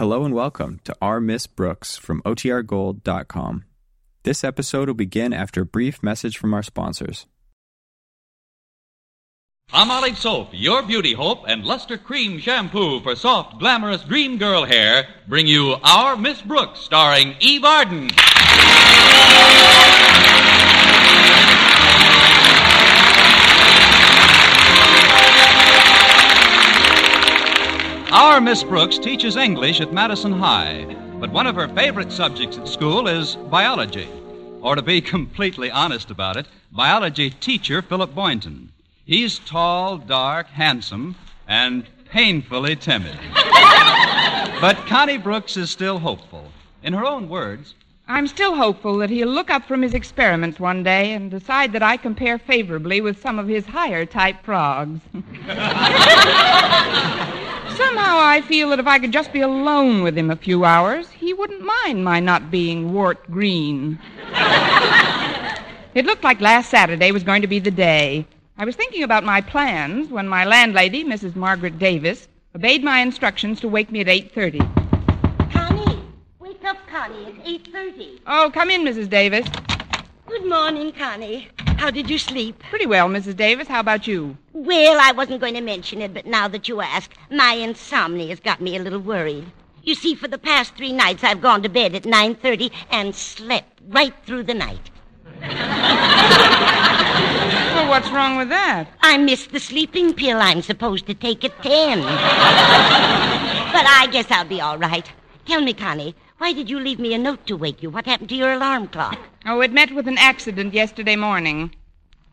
Hello and welcome to Our Miss Brooks from OTRGold.com. This episode will begin after a brief message from our sponsors. Palmolive Soap, your beauty hope, and Luster Cream Shampoo for soft, glamorous dream girl hair bring you Our Miss Brooks, starring Eve Arden. Our Miss Brooks teaches English at Madison High, but one of her favorite subjects at school is biology. Or to be completely honest about it, biology teacher Philip Boynton. He's tall, dark, handsome, and painfully timid. but Connie Brooks is still hopeful. In her own words, I'm still hopeful that he'll look up from his experiments one day and decide that I compare favorably with some of his higher type frogs. Somehow I feel that if I could just be alone with him a few hours, he wouldn't mind my not being wart green. it looked like last Saturday was going to be the day. I was thinking about my plans when my landlady, Mrs. Margaret Davis, obeyed my instructions to wake me at 8:30. Connie, wake up, Connie. It's 8.30. Oh, come in, Mrs. Davis. Good morning, Connie. How did you sleep? Pretty well, Mrs. Davis. How about you? Well, I wasn't going to mention it, but now that you ask, my insomnia's got me a little worried. You see, for the past three nights, I've gone to bed at 9.30 and slept right through the night. Well, what's wrong with that? I missed the sleeping pill I'm supposed to take at 10. but I guess I'll be all right. Tell me, Connie, why did you leave me a note to wake you? What happened to your alarm clock? Oh, it met with an accident yesterday morning.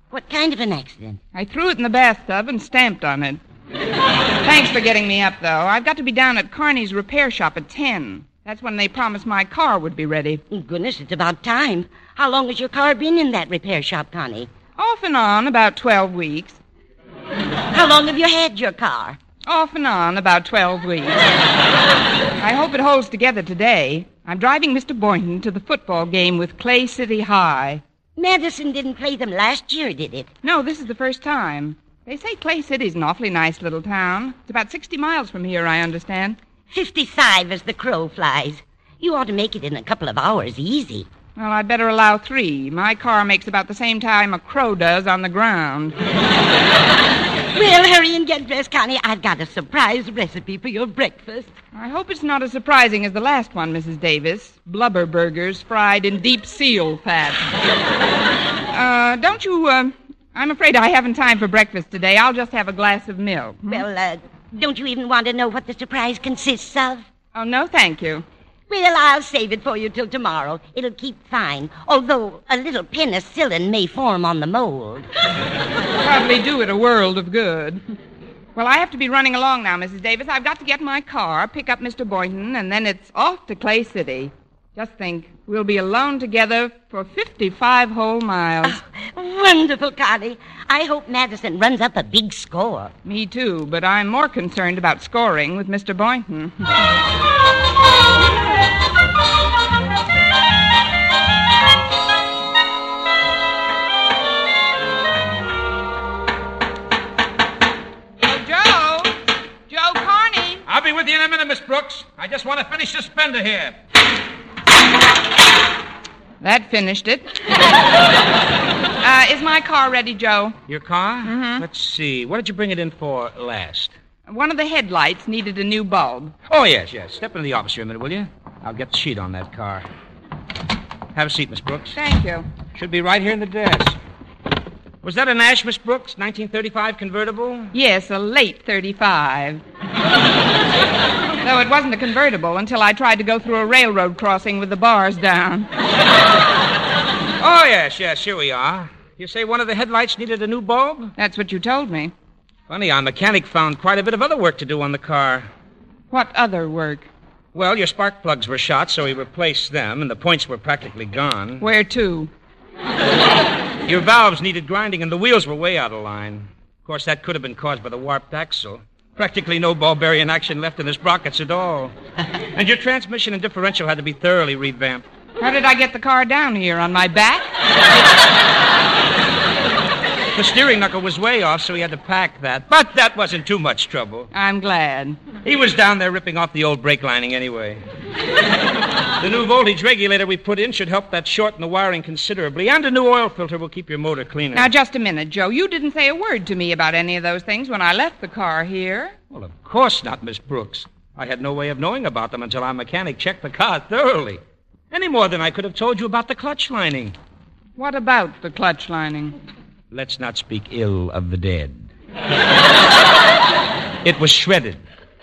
What kind of an accident? I threw it in the bathtub and stamped on it. Thanks for getting me up, though. I've got to be down at Carney's repair shop at 10. That's when they promised my car would be ready. Goodness, it's about time. How long has your car been in that repair shop, Connie? Off and on, about 12 weeks. How long have you had your car? Off and on, about 12 weeks. I hope it holds together today. I'm driving Mr. Boynton to the football game with Clay City High. Madison didn't play them last year, did it? No, this is the first time. They say Clay City's an awfully nice little town. It's about 60 miles from here, I understand. 55 as the crow flies. You ought to make it in a couple of hours, easy. Well, I'd better allow three. My car makes about the same time a crow does on the ground. Well, hurry and get dressed, Connie. I've got a surprise recipe for your breakfast. I hope it's not as surprising as the last one, Mrs. Davis. Blubber burgers fried in deep seal fat. uh, don't you, uh, I'm afraid I haven't time for breakfast today. I'll just have a glass of milk. Hmm? Well, uh, don't you even want to know what the surprise consists of? Oh, no, thank you. Well, I'll save it for you till tomorrow. It'll keep fine, although a little penicillin may form on the mold. Probably do it a world of good. Well, I have to be running along now, Mrs. Davis. I've got to get my car, pick up Mr. Boynton, and then it's off to Clay City. Just think, we'll be alone together for 55 whole miles. Ah, wonderful, Connie. I hope Madison runs up a big score. Me too, but I'm more concerned about scoring with Mr. Boynton. with you in a minute, Miss Brooks. I just want to finish this fender here. That finished it. uh, is my car ready, Joe? Your car? Mm-hmm. Let's see. What did you bring it in for last? One of the headlights needed a new bulb. Oh, yes, yes. Step into the office here a minute, will you? I'll get the sheet on that car. Have a seat, Miss Brooks. Thank you. Should be right here in the desk. Was that an Nash, Miss Brooks? 1935 convertible? Yes, a late 35. Though it wasn't a convertible until I tried to go through a railroad crossing with the bars down. Oh, yes, yes, here we are. You say one of the headlights needed a new bulb? That's what you told me. Funny, our mechanic found quite a bit of other work to do on the car. What other work? Well, your spark plugs were shot, so he replaced them, and the points were practically gone. Where to? Your valves needed grinding, and the wheels were way out of line. Of course, that could have been caused by the warped axle. Practically no Bulgarian action left in the sprockets at all. and your transmission and differential had to be thoroughly revamped. How did I get the car down here? On my back? The steering knuckle was way off, so he had to pack that. But that wasn't too much trouble. I'm glad. He was down there ripping off the old brake lining anyway. the new voltage regulator we put in should help that shorten the wiring considerably, and a new oil filter will keep your motor cleaner. Now, just a minute, Joe. You didn't say a word to me about any of those things when I left the car here. Well, of course not, Miss Brooks. I had no way of knowing about them until our mechanic checked the car thoroughly. Any more than I could have told you about the clutch lining. What about the clutch lining? Let's not speak ill of the dead. it was shredded,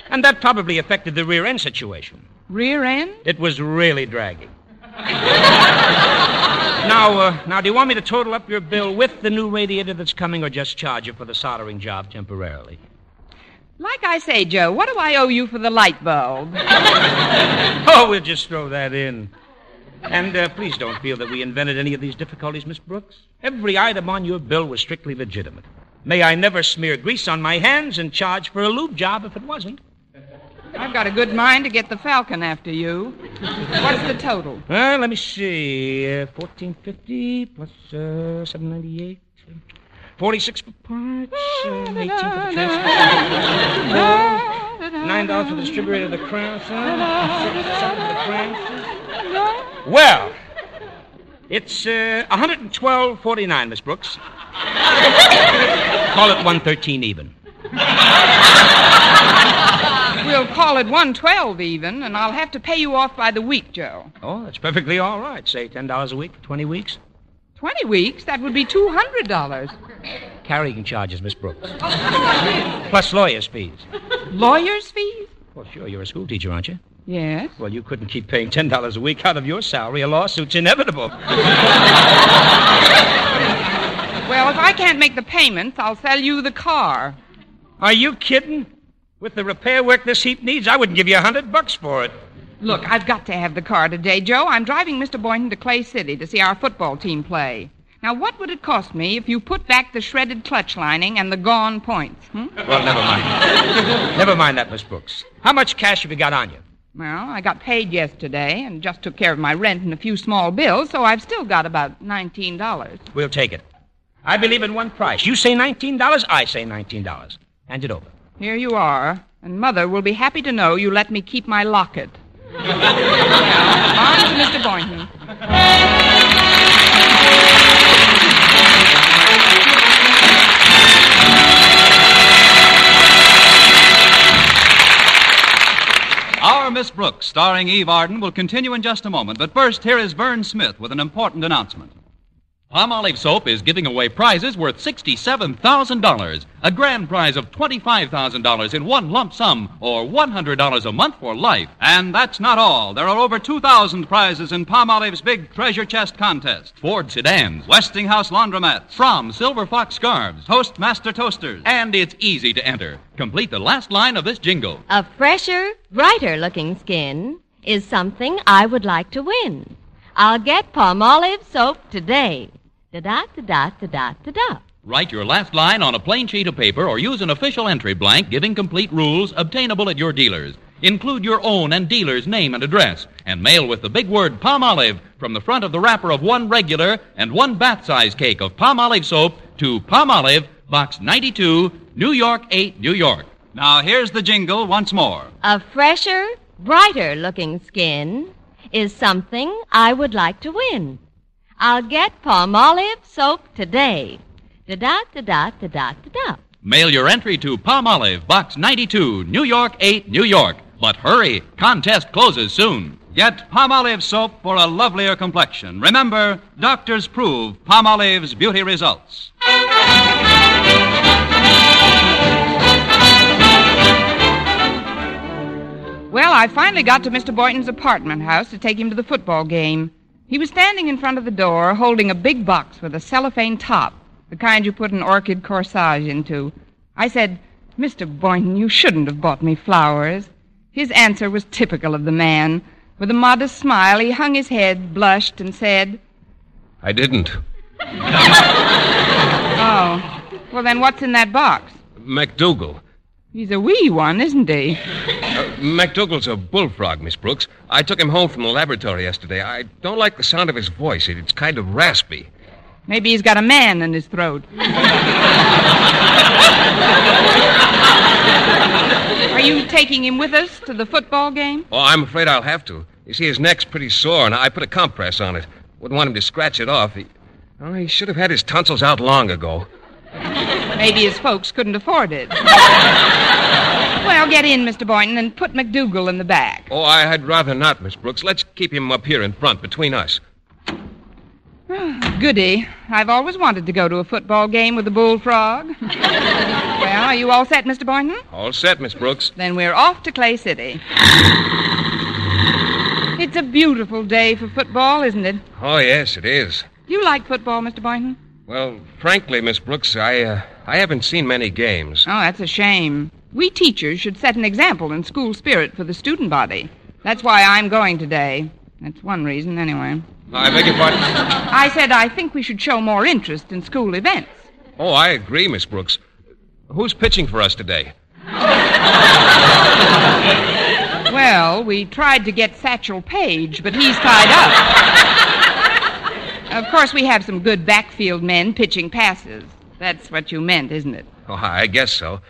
and that probably affected the rear end situation. Rear end? It was really dragging. now, uh, now, do you want me to total up your bill with the new radiator that's coming, or just charge you for the soldering job temporarily? Like I say, Joe, what do I owe you for the light bulb? Oh, we'll just throw that in. And uh, please don't feel that we invented any of these difficulties, Miss Brooks. Every item on your bill was strictly legitimate. May I never smear grease on my hands and charge for a lube job if it wasn't. I've got a good mind to get the Falcon after you. What's the total? Uh, let me see. Uh, 1450 plus uh, 798. 46 for parts, uh, 18 for the transport. Nine dollars for the distributor of the crown, son. Seven for the crown. Well, it's uh, 112.49, Miss Brooks. Call it 113 even. We'll call it 112 even, and I'll have to pay you off by the week, Joe. Oh, that's perfectly all right. Say $10 a week for 20 weeks. 20 weeks? That would be $200. Carrying charges, Miss Brooks. Plus lawyer's fees. Lawyer's fees? Well, sure, you're a school teacher, aren't you? Yes. Well, you couldn't keep paying $10 a week out of your salary. A lawsuit's inevitable. Well, if I can't make the payments, I'll sell you the car. Are you kidding? With the repair work this heap needs, I wouldn't give you a hundred bucks for it. Look, I've got to have the car today, Joe. I'm driving Mr. Boynton to Clay City to see our football team play. Now, what would it cost me if you put back the shredded clutch lining and the gone points? Hmm? Well, never mind. never mind that, Miss Brooks. How much cash have you got on you? Well, I got paid yesterday and just took care of my rent and a few small bills, so I've still got about $19. We'll take it. I believe in one price. You say $19, I say $19. Hand it over. Here you are, and Mother will be happy to know you let me keep my locket. on to Mr. Boynton. Miss Brooks, starring Eve Arden, will continue in just a moment. But first, here is Verne Smith with an important announcement. Palmolive Soap is giving away prizes worth $67,000. A grand prize of $25,000 in one lump sum, or $100 a month for life. And that's not all. There are over 2,000 prizes in Palmolive's big treasure chest contest. Ford sedans, Westinghouse laundromats, from Silver Fox scarves, Toastmaster toasters, and it's easy to enter. Complete the last line of this jingle. A fresher, brighter looking skin is something I would like to win. I'll get Palmolive soap today. Da da da da da da da. Write your last line on a plain sheet of paper or use an official entry blank giving complete rules obtainable at your dealers. Include your own and dealer's name and address, and mail with the big word Palmolive from the front of the wrapper of one regular and one bath size cake of Palmolive soap to Palmolive, Box 92, New York 8, New York. Now, here's the jingle once more. A fresher, brighter looking skin is something I would like to win. I'll get Palmolive soap today. Da da da da da da da da. Mail your entry to Palmolive, Box 92, New York 8, New York. But hurry, contest closes soon. Get Palmolive soap for a lovelier complexion. Remember, doctors prove Palmolive's beauty results. Well, I finally got to Mr. Boynton's apartment house to take him to the football game. He was standing in front of the door holding a big box with a cellophane top, the kind you put an orchid corsage into. I said, Mr. Boynton, you shouldn't have bought me flowers. His answer was typical of the man. With a modest smile, he hung his head, blushed, and said, I didn't. Oh, well, then what's in that box? MacDougal. He's a wee one, isn't he? MacDougal's a bullfrog, Miss Brooks. I took him home from the laboratory yesterday. I don't like the sound of his voice. It- It's kind of raspy. Maybe he's got a man in his throat. Are you taking him with us to the football game? Oh, I'm afraid I'll have to. You see, his neck's pretty sore, and I put a compress on it. Wouldn't want him to scratch it off. He, oh, he should have had his tonsils out long ago. Maybe his folks couldn't afford it. Get in, Mr. Boynton, and put McDougal in the back. Oh, I, I'd rather not, Miss Brooks. Let's keep him up here in front between us. Goody. I've always wanted to go to a football game with a bullfrog. well, are you all set, Mr. Boynton? All set, Miss Brooks. Then we're off to Clay City. It's a beautiful day for football, isn't it? Oh, yes, it is. Do you like football, Mr. Boynton? Well, frankly, Miss Brooks, I, uh, I haven't seen many games. Oh, that's a shame. We teachers should set an example in school spirit for the student body. That's why I'm going today. That's one reason, anyway. I beg your pardon? I said I think we should show more interest in school events. Oh, I agree, Miss Brooks. Who's pitching for us today? Well, we tried to get Satchel Paige, but he's tied up. Of course, we have some good backfield men pitching passes. That's what you meant, isn't it? Oh, I guess so.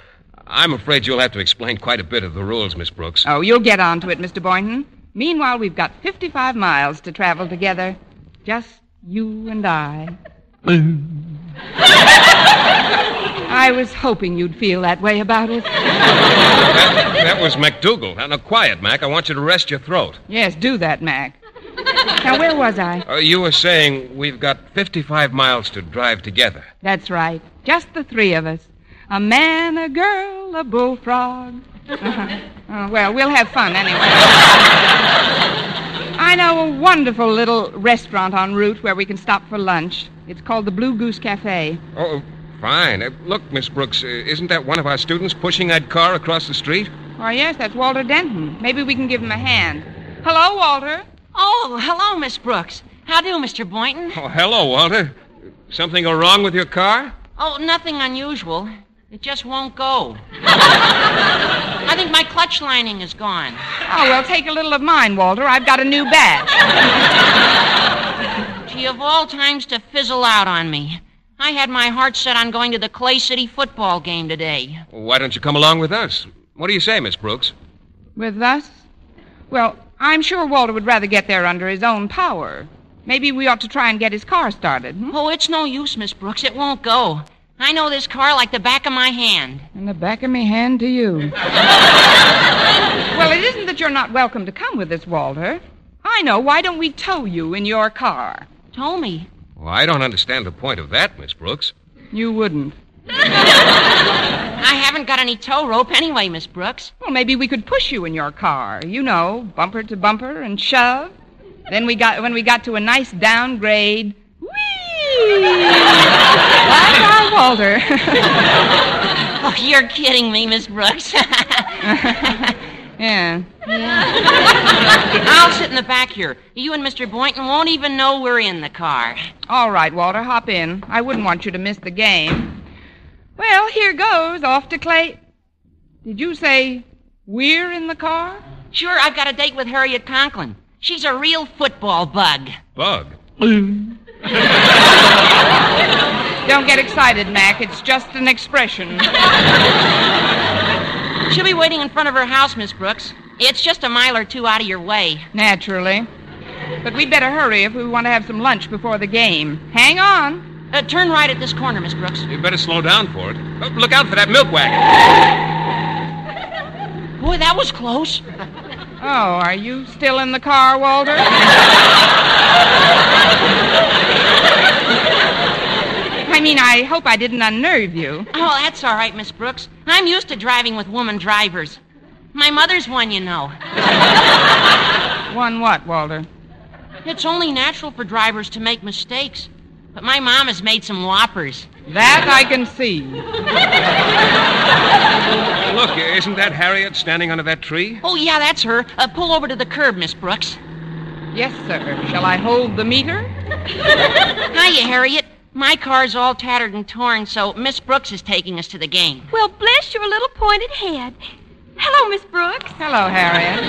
I'm afraid you'll have to explain quite a bit of the rules, Miss Brooks. Oh, you'll get on to it, Mr. Boynton. Meanwhile, we've got 55 miles to travel together. Just you and I. I was hoping you'd feel that way about it. That, that was McDougal. Now, now, quiet, Mac. I want you to rest your throat. Yes, do that, Mac. Now, where was I? Uh, you were saying we've got 55 miles to drive together. That's right. Just the three of us. A man, a girl, a bullfrog. Uh-huh. Uh, well, we'll have fun anyway. I know a wonderful little restaurant en route where we can stop for lunch. It's called the Blue Goose Cafe. Oh, fine. Uh, look, Miss Brooks, uh, isn't that one of our students pushing that car across the street? Oh, yes, that's Walter Denton. Maybe we can give him a hand. Hello, Walter. Oh, hello, Miss Brooks. How do, Mr. Boynton? Oh, hello, Walter. Something go wrong with your car? Oh, nothing unusual. It just won't go. I think my clutch lining is gone. Oh, well, take a little of mine, Walter. I've got a new batch. Gee, of all times to fizzle out on me. I had my heart set on going to the Clay City football game today. Why don't you come along with us? What do you say, Miss Brooks? With us? Well, I'm sure Walter would rather get there under his own power. Maybe we ought to try and get his car started. Hmm? Oh, it's no use, Miss Brooks. It won't go. I know this car like the back of my hand. And the back of me hand to you. well, it isn't that you're not welcome to come with us, Walter. I know. Why don't we tow you in your car? Tow me. Well, I don't understand the point of that, Miss Brooks. You wouldn't. I haven't got any tow rope anyway, Miss Brooks. Well, maybe we could push you in your car. You know, bumper to bumper and shove. Then we got when we got to a nice downgrade. Whee! Our Walter. Oh, you're kidding me, Miss Brooks. yeah. I'll sit in the back here. You and Mr. Boynton won't even know we're in the car. All right, Walter, hop in. I wouldn't want you to miss the game. Well, here goes. Off to Clay. Did you say we're in the car? Sure, I've got a date with Harriet Conklin. She's a real football bug. Bug. Don't get excited, Mac. It's just an expression. She'll be waiting in front of her house, Miss Brooks. It's just a mile or two out of your way. Naturally. But we'd better hurry if we want to have some lunch before the game. Hang on. Uh, turn right at this corner, Miss Brooks. You better slow down for it. Oh, look out for that milk wagon. Boy, that was close. Oh, are you still in the car, Walter? I mean, I hope I didn't unnerve you. Oh, that's all right, Miss Brooks. I'm used to driving with woman drivers. My mother's one, you know. One what, Walter? It's only natural for drivers to make mistakes. But my mom has made some whoppers. That I can see. Look, isn't that Harriet standing under that tree? Oh, yeah, that's her. Uh, pull over to the curb, Miss Brooks. Yes, sir. Shall I hold the meter? Hiya, Harriet. My car's all tattered and torn, so Miss Brooks is taking us to the game. Well, bless your little pointed head. Hello, Miss Brooks. Hello, Harriet.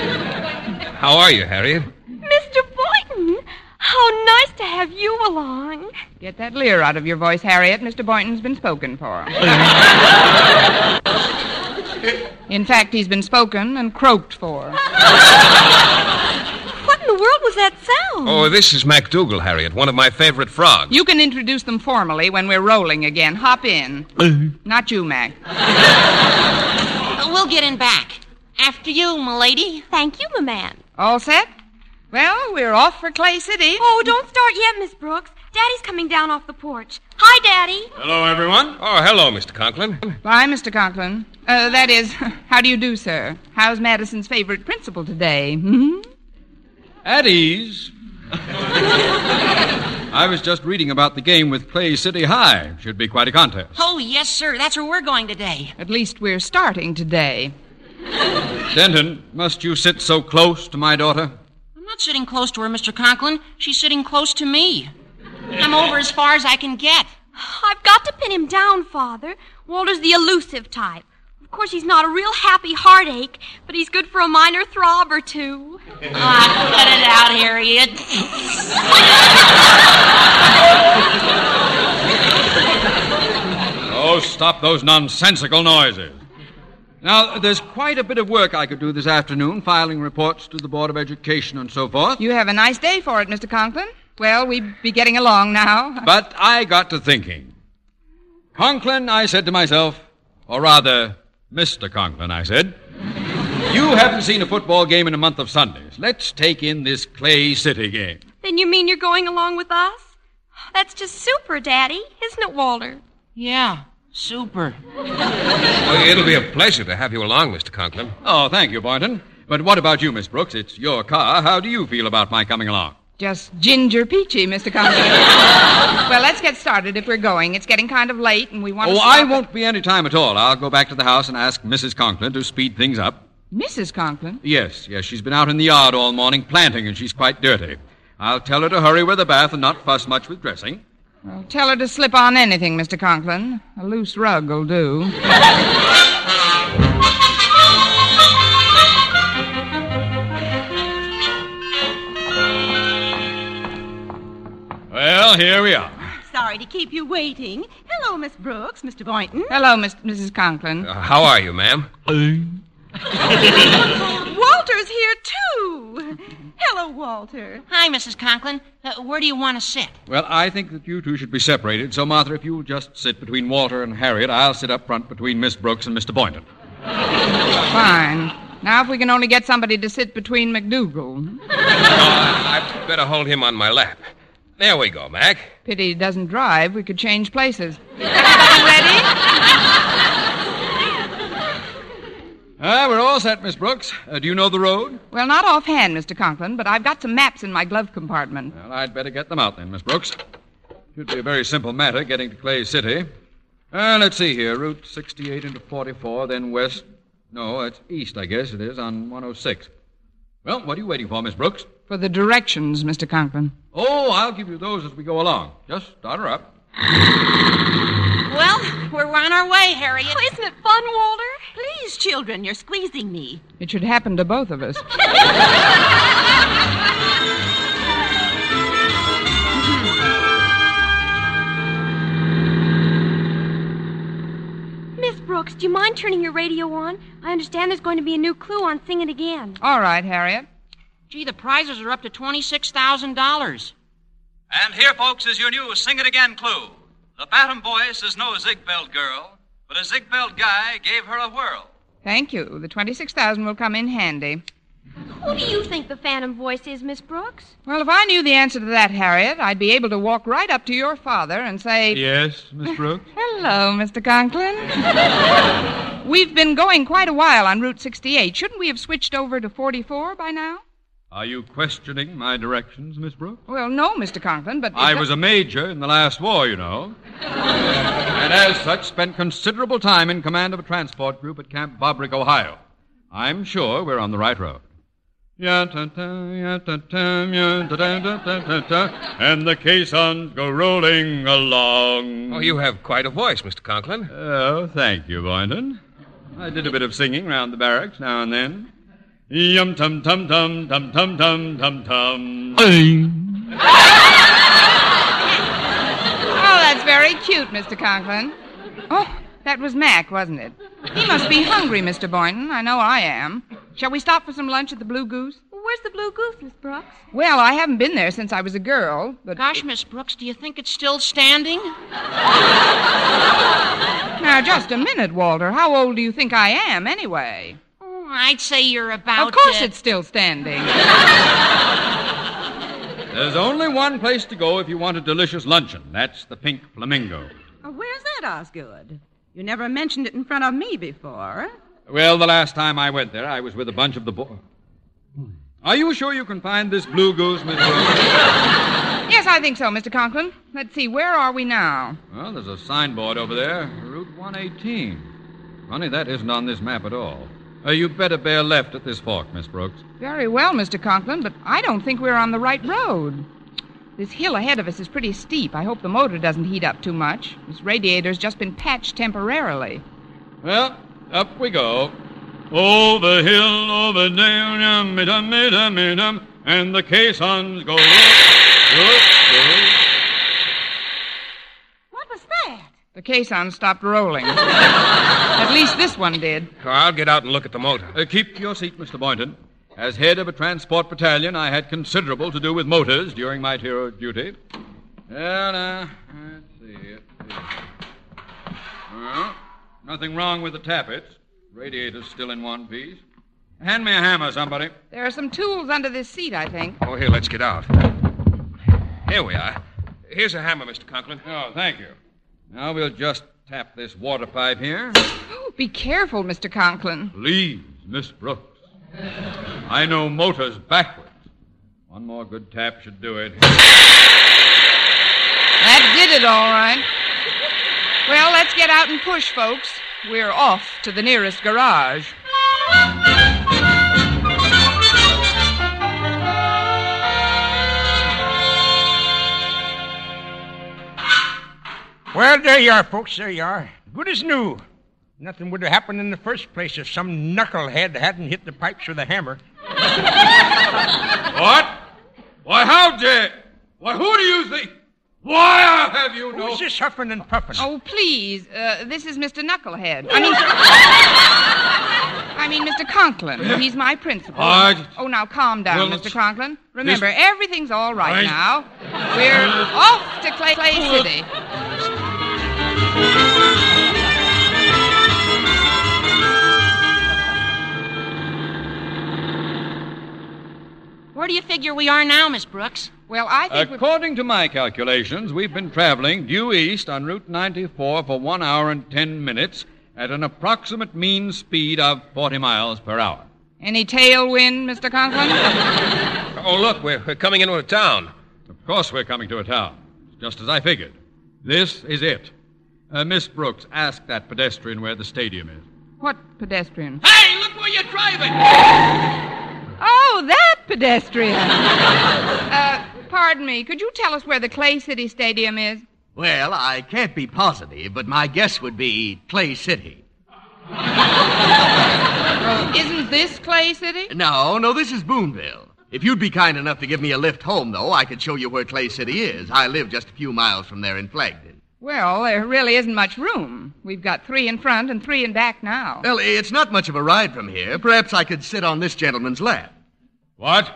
How are you, Harriet? Mr. Boynton. How nice to have you along. Get that leer out of your voice, Harriet. Mr. Boynton's been spoken for. In fact, he's been spoken and croaked for. What in the world was that sound? Oh, this is MacDougal, Harriet, one of my favorite frogs. You can introduce them formally when we're rolling again. Hop in. Not you, Mac. We'll get in back. After you, m'lady. Thank you, my man. All set? Well, we're off for Clay City. Oh, don't start yet, Miss Brooks. Daddy's coming down off the porch. Hi, Daddy. Hello, everyone. Oh, hello, Mr. Conklin. Bye, Mr. Conklin. Uh, that is, how do you do, sir? How's Madison's favorite principal today? Hmm? At ease. I was just reading about the game with Clay City High. Should be quite a contest. Oh, yes, sir. That's where we're going today. At least we're starting today. Denton, must you sit so close to my daughter? I'm not sitting close to her, Mr. Conklin. She's sitting close to me. I'm over as far as I can get. I've got to pin him down, Father. Walter's the elusive type. Of course, he's not a real happy heartache, but he's good for a minor throb or two. Ah, cut it out, Harriet. Oh, stop those nonsensical noises. Now, there's quite a bit of work I could do this afternoon, filing reports to the Board of Education and so forth. You have a nice day for it, Mr. Conklin. Well, we be getting along now. But I got to thinking. Conklin, I said to myself, or rather, Mr. Conklin, I said, you haven't seen a football game in a month of Sundays. Let's take in this Clay City game. Then you mean you're going along with us? That's just super, Daddy, isn't it, Walter? Yeah, super. Well, it'll be a pleasure to have you along, Mr. Conklin. Oh, thank you, Boynton. But what about you, Miss Brooks? It's your car. How do you feel about my coming along? Just ginger peachy, Mr. Conklin. well, let's get started if we're going. It's getting kind of late, and we want to. Oh, I won't be any time at all. I'll go back to the house and ask Mrs. Conklin to speed things up. Mrs. Conklin? Yes, yes, she's been out in the yard all morning planting, and she's quite dirty. I'll tell her to hurry with the bath and not fuss much with dressing. Well, tell her to slip on anything, Mr. Conklin. A loose rug will do. Well, here we are. Sorry to keep you waiting. Hello, Miss Brooks, Mr. Boynton. Hello, Miss, Mrs. Conklin. Uh, how are you, ma'am? Walter's here, too. Hello, Walter. Hi, Mrs. Conklin. Uh, where do you want to sit? Well, I think that you two should be separated. So, Martha, if you'll just sit between Walter and Harriet, I'll sit up front between Miss Brooks and Mr. Boynton. Fine. Now, if we can only get somebody to sit between McDougal. I'd better hold him on my lap. There we go, Mac. Pity he doesn't drive. We could change places. Everybody ready? Ah, we're all set, Miss Brooks. Uh, do you know the road? Well, not offhand, Mr. Conklin, but I've got some maps in my glove compartment. Well, I'd better get them out then, Miss Brooks. Should be a very simple matter getting to Clay City. Uh, let's see here. Route 68 into 44, then west. No, it's east, I guess it is, on 106. Well, what are you waiting for, Miss Brooks? For the directions, Mr. Conklin. Oh, I'll give you those as we go along. Just start her up. Well, we're on our way, Harriet. Oh, isn't it fun, Walter? Please, children, you're squeezing me. It should happen to both of us. Miss Brooks, do you mind turning your radio on? I understand there's going to be a new clue on Sing It Again. All right, Harriet. Gee, the prizes are up to $26,000. And here, folks, is your new Sing It Again clue. The Phantom voice is no Ziegfeld girl, but a Ziegfeld guy gave her a whirl. Thank you. The 26000 will come in handy. Who do you think the Phantom voice is, Miss Brooks? Well, if I knew the answer to that, Harriet, I'd be able to walk right up to your father and say, Yes, Miss Brooks? Hello, Mr. Conklin. We've been going quite a while on Route 68. Shouldn't we have switched over to 44 by now? Are you questioning my directions, Miss Brooks? Well, no, Mr. Conklin, but. I was a major in the last war, you know. and as such, spent considerable time in command of a transport group at Camp Bobrick, Ohio. I'm sure we're on the right road. And the caissons go rolling along. Oh, you have quite a voice, Mr. Conklin. Oh, thank you, Boynton. I did a bit of singing round the barracks now and then. Yum tum tum tum tum tum tum tum tum. Oh, that's very cute, Mr. Conklin. Oh, that was Mac, wasn't it? He must be hungry, Mr. Boynton. I know I am. Shall we stop for some lunch at the Blue Goose? Where's the Blue Goose, Miss Brooks? Well, I haven't been there since I was a girl, but. Gosh, Miss Brooks, do you think it's still standing? Now, just a minute, Walter. How old do you think I am, anyway? I'd say you're about. Of course uh, it's still standing. There's only one place to go if you want a delicious luncheon. That's the Pink Flamingo. Oh, where's that, Osgood? You never mentioned it in front of me before. Well, the last time I went there, I was with a bunch of the boys. Are you sure you can find this blue goose, Miss Brooks? yes, I think so, Mr. Conklin. Let's see, where are we now? Well, there's a signboard over there, Route 118. Funny, that isn't on this map at all. Uh, you'd better bear left at this fork, Miss Brooks. Very well, Mr. Conklin, but I don't think we're on the right road. This hill ahead of us is pretty steep. I hope the motor doesn't heat up too much. This radiator's just been patched temporarily. Well, up we go. Over hill, over down, yum, dum, dum, dum, and the caissons go. Whoop, whoop, What was that? The caisson stopped rolling. At least this one did. Carl, get out and look at the motor. Uh, keep your seat, Mr. Boynton. As head of a transport battalion, I had considerable to do with motors during my tour of duty. Well, now, let's see. Let's see. Well, nothing wrong with the tappets. Radiator's still in one piece. Hand me a hammer, somebody. There are some tools under this seat, I think. Oh, here, let's get out. Here we are. Here's a hammer, Mr. Conklin. Oh, thank you. Now we'll just tap this water pipe here. Oh, be careful, Mr. Conklin. Please, Miss Brooks. I know motors backwards. One more good tap should do it. That did it all right. Well, let's get out and push, folks. We're off to the nearest garage. Well, there you are, folks. There you are. Good as new. Nothing would have happened in the first place if some knucklehead hadn't hit the pipes with a hammer. What? Why, how dare? Why, who do you think? Why have you no? Who's this huffing and puffing? Oh, please. Uh, this is Mr. Knucklehead. I mean, I mean, Mr. Conklin. He's my principal. I- Oh, now calm down, Well, Mr. it's- Conklin. Remember, this- everything's all right I- now. We're off to Clay, Clay City. Where do you figure we are now, Miss Brooks? Well, I think. we- According to my calculations, we've been traveling due east on Route 94 for one hour and ten minutes at an approximate mean speed of 40 miles per hour. Any tailwind, Mr. Conklin? Oh, look, we're, we're coming into a town. Of course, we're coming to a town, just as I figured. This is it. Uh, Miss Brooks, ask that pedestrian where the stadium is. what pedestrian? Hey, look where you're driving! Oh, that pedestrian. uh, pardon me. Could you tell us where the Clay City Stadium is? Well, I can't be positive, but my guess would be Clay City. Well, isn't this Clay City? No, no, this is Boonville. If you'd be kind enough to give me a lift home, though, I could show you where Clay City is. I live just a few miles from there in Flagton. Well, there really isn't much room. We've got three in front and three in back now. Well, it's not much of a ride from here. Perhaps I could sit on this gentleman's lap. What?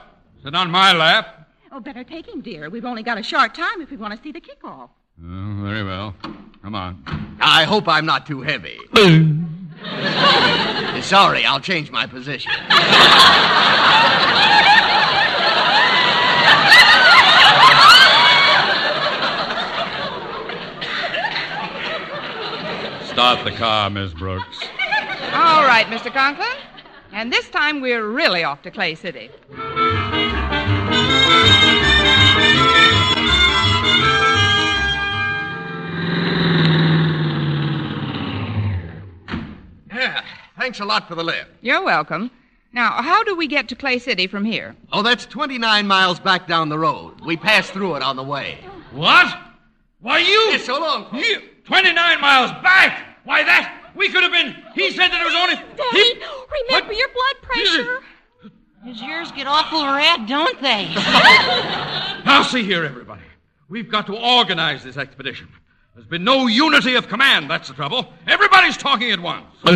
Sit on my lap? Oh, better take him, dear. We've only got a short time if we want to see the kickoff. Oh, very well. Come on. I hope I'm not too heavy. Sorry, I'll change my position. Start the car, Miss Brooks. All right, Mr. Conklin. And this time we're really off to Clay City. Yeah, thanks a lot for the lift. You're welcome. Now, how do we get to Clay City from here? Oh, that's 29 miles back down the road. We passed through it on the way. What? Why, you. Yes, so long. folks. You. 29 miles back? Why, that. We could have been. He said that it was only. Daddy, remember your blood pressure. His ears get awful red, don't they? Now, see here, everybody. We've got to organize this expedition. There's been no unity of command, that's the trouble. Everybody's talking at once. Oh.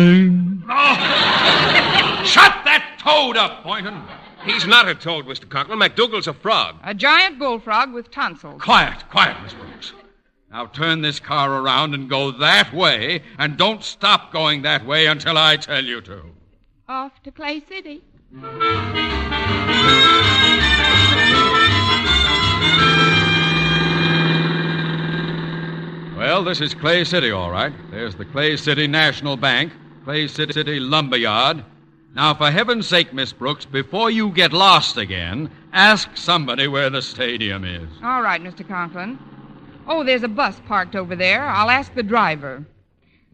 Shut that toad up, Boynton. He's not a toad, Mr. Conklin. MacDougal's a frog. A giant bullfrog with tonsils. Quiet, quiet, Miss Brooks. Now turn this car around and go that way, and don't stop going that way until I tell you to. Off to Clay City. Well, this is Clay City, all right. There's the Clay City National Bank, Clay City, City Lumberyard. Now, for heaven's sake, Miss Brooks, before you get lost again, ask somebody where the stadium is. All right, Mr. Conklin. Oh, there's a bus parked over there. I'll ask the driver.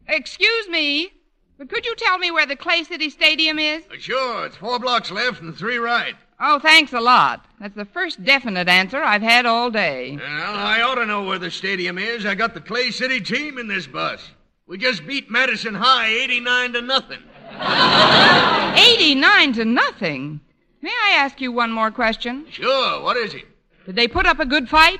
Excuse me, but could you tell me where the Clay City Stadium is? Uh, sure, it's four blocks left and three right. Oh, thanks a lot. That's the first definite answer I've had all day. Well, I ought to know where the stadium is. I got the Clay City team in this bus. We just beat Madison High 89 to nothing. 89 to nothing. May I ask you one more question? Sure, what is it? Did they put up a good fight?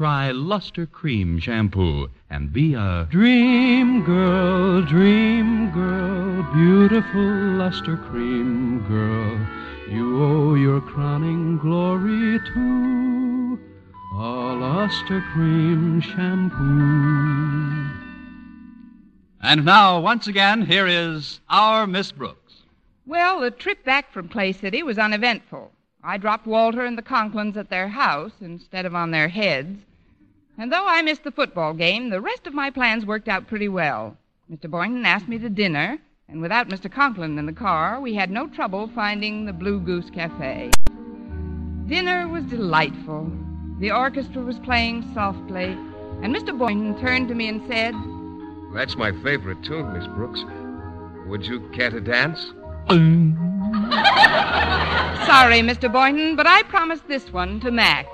try Luster Cream Shampoo and be a Dream girl, dream girl, beautiful luster cream girl. You owe your crowning glory to a luster cream shampoo. and now, once again, here is our Miss Brooks. Well, the trip back from Clay City was uneventful. I dropped Walter and the Conklins at their house instead of on their heads. And though I missed the football game, the rest of my plans worked out pretty well. Mr. Boynton asked me to dinner, and without Mr. Conklin in the car, we had no trouble finding the Blue Goose Cafe. Dinner was delightful. The orchestra was playing softly, and Mr. Boynton turned to me and said, That's my favorite tune, Miss Brooks. Would you care to dance? Sorry, Mr. Boynton, but I promised this one to Mac.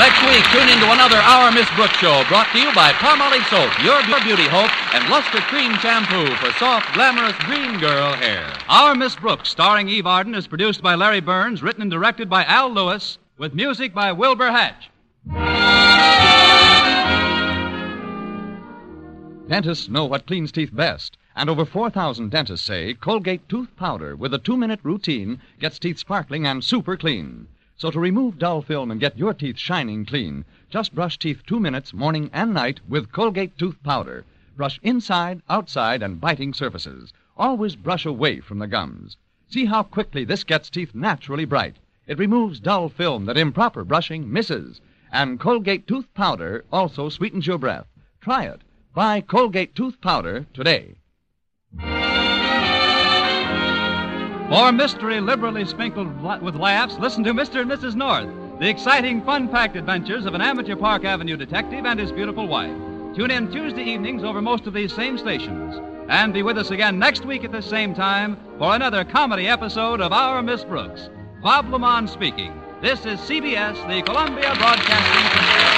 Next week, tune into another Our Miss Brooks show brought to you by Palmolive Soap, your, beauty hope, and Luster Cream Shampoo for soft, glamorous dream girl hair. Our Miss Brooks, starring Eve Arden, is produced by Larry Berns, written and directed by Al Lewis, with music by Wilbur Hatch. Dentists know what cleans teeth best, and over 4,000 dentists say Colgate tooth powder with a two minute routine gets teeth sparkling and super clean. So to remove dull film and get your teeth shining clean, just brush teeth two minutes morning and night with Colgate tooth powder. Brush inside, outside, and biting surfaces. Always brush away from the gums. See how quickly this gets teeth naturally bright. It removes dull film that improper brushing misses. And Colgate tooth powder also sweetens your breath. Try it. Buy Colgate tooth powder today. For mystery liberally sprinkled with laughs, listen to Mr. and Mrs. North, the exciting, fun packed adventures of an amateur Park Avenue detective and his beautiful wife. Tune in Tuesday evenings over most of these same stations. And be with us again next week at the same time for another comedy episode of Our Miss Brooks. Bob LeMond speaking. This is CBS, the Columbia Broadcasting System.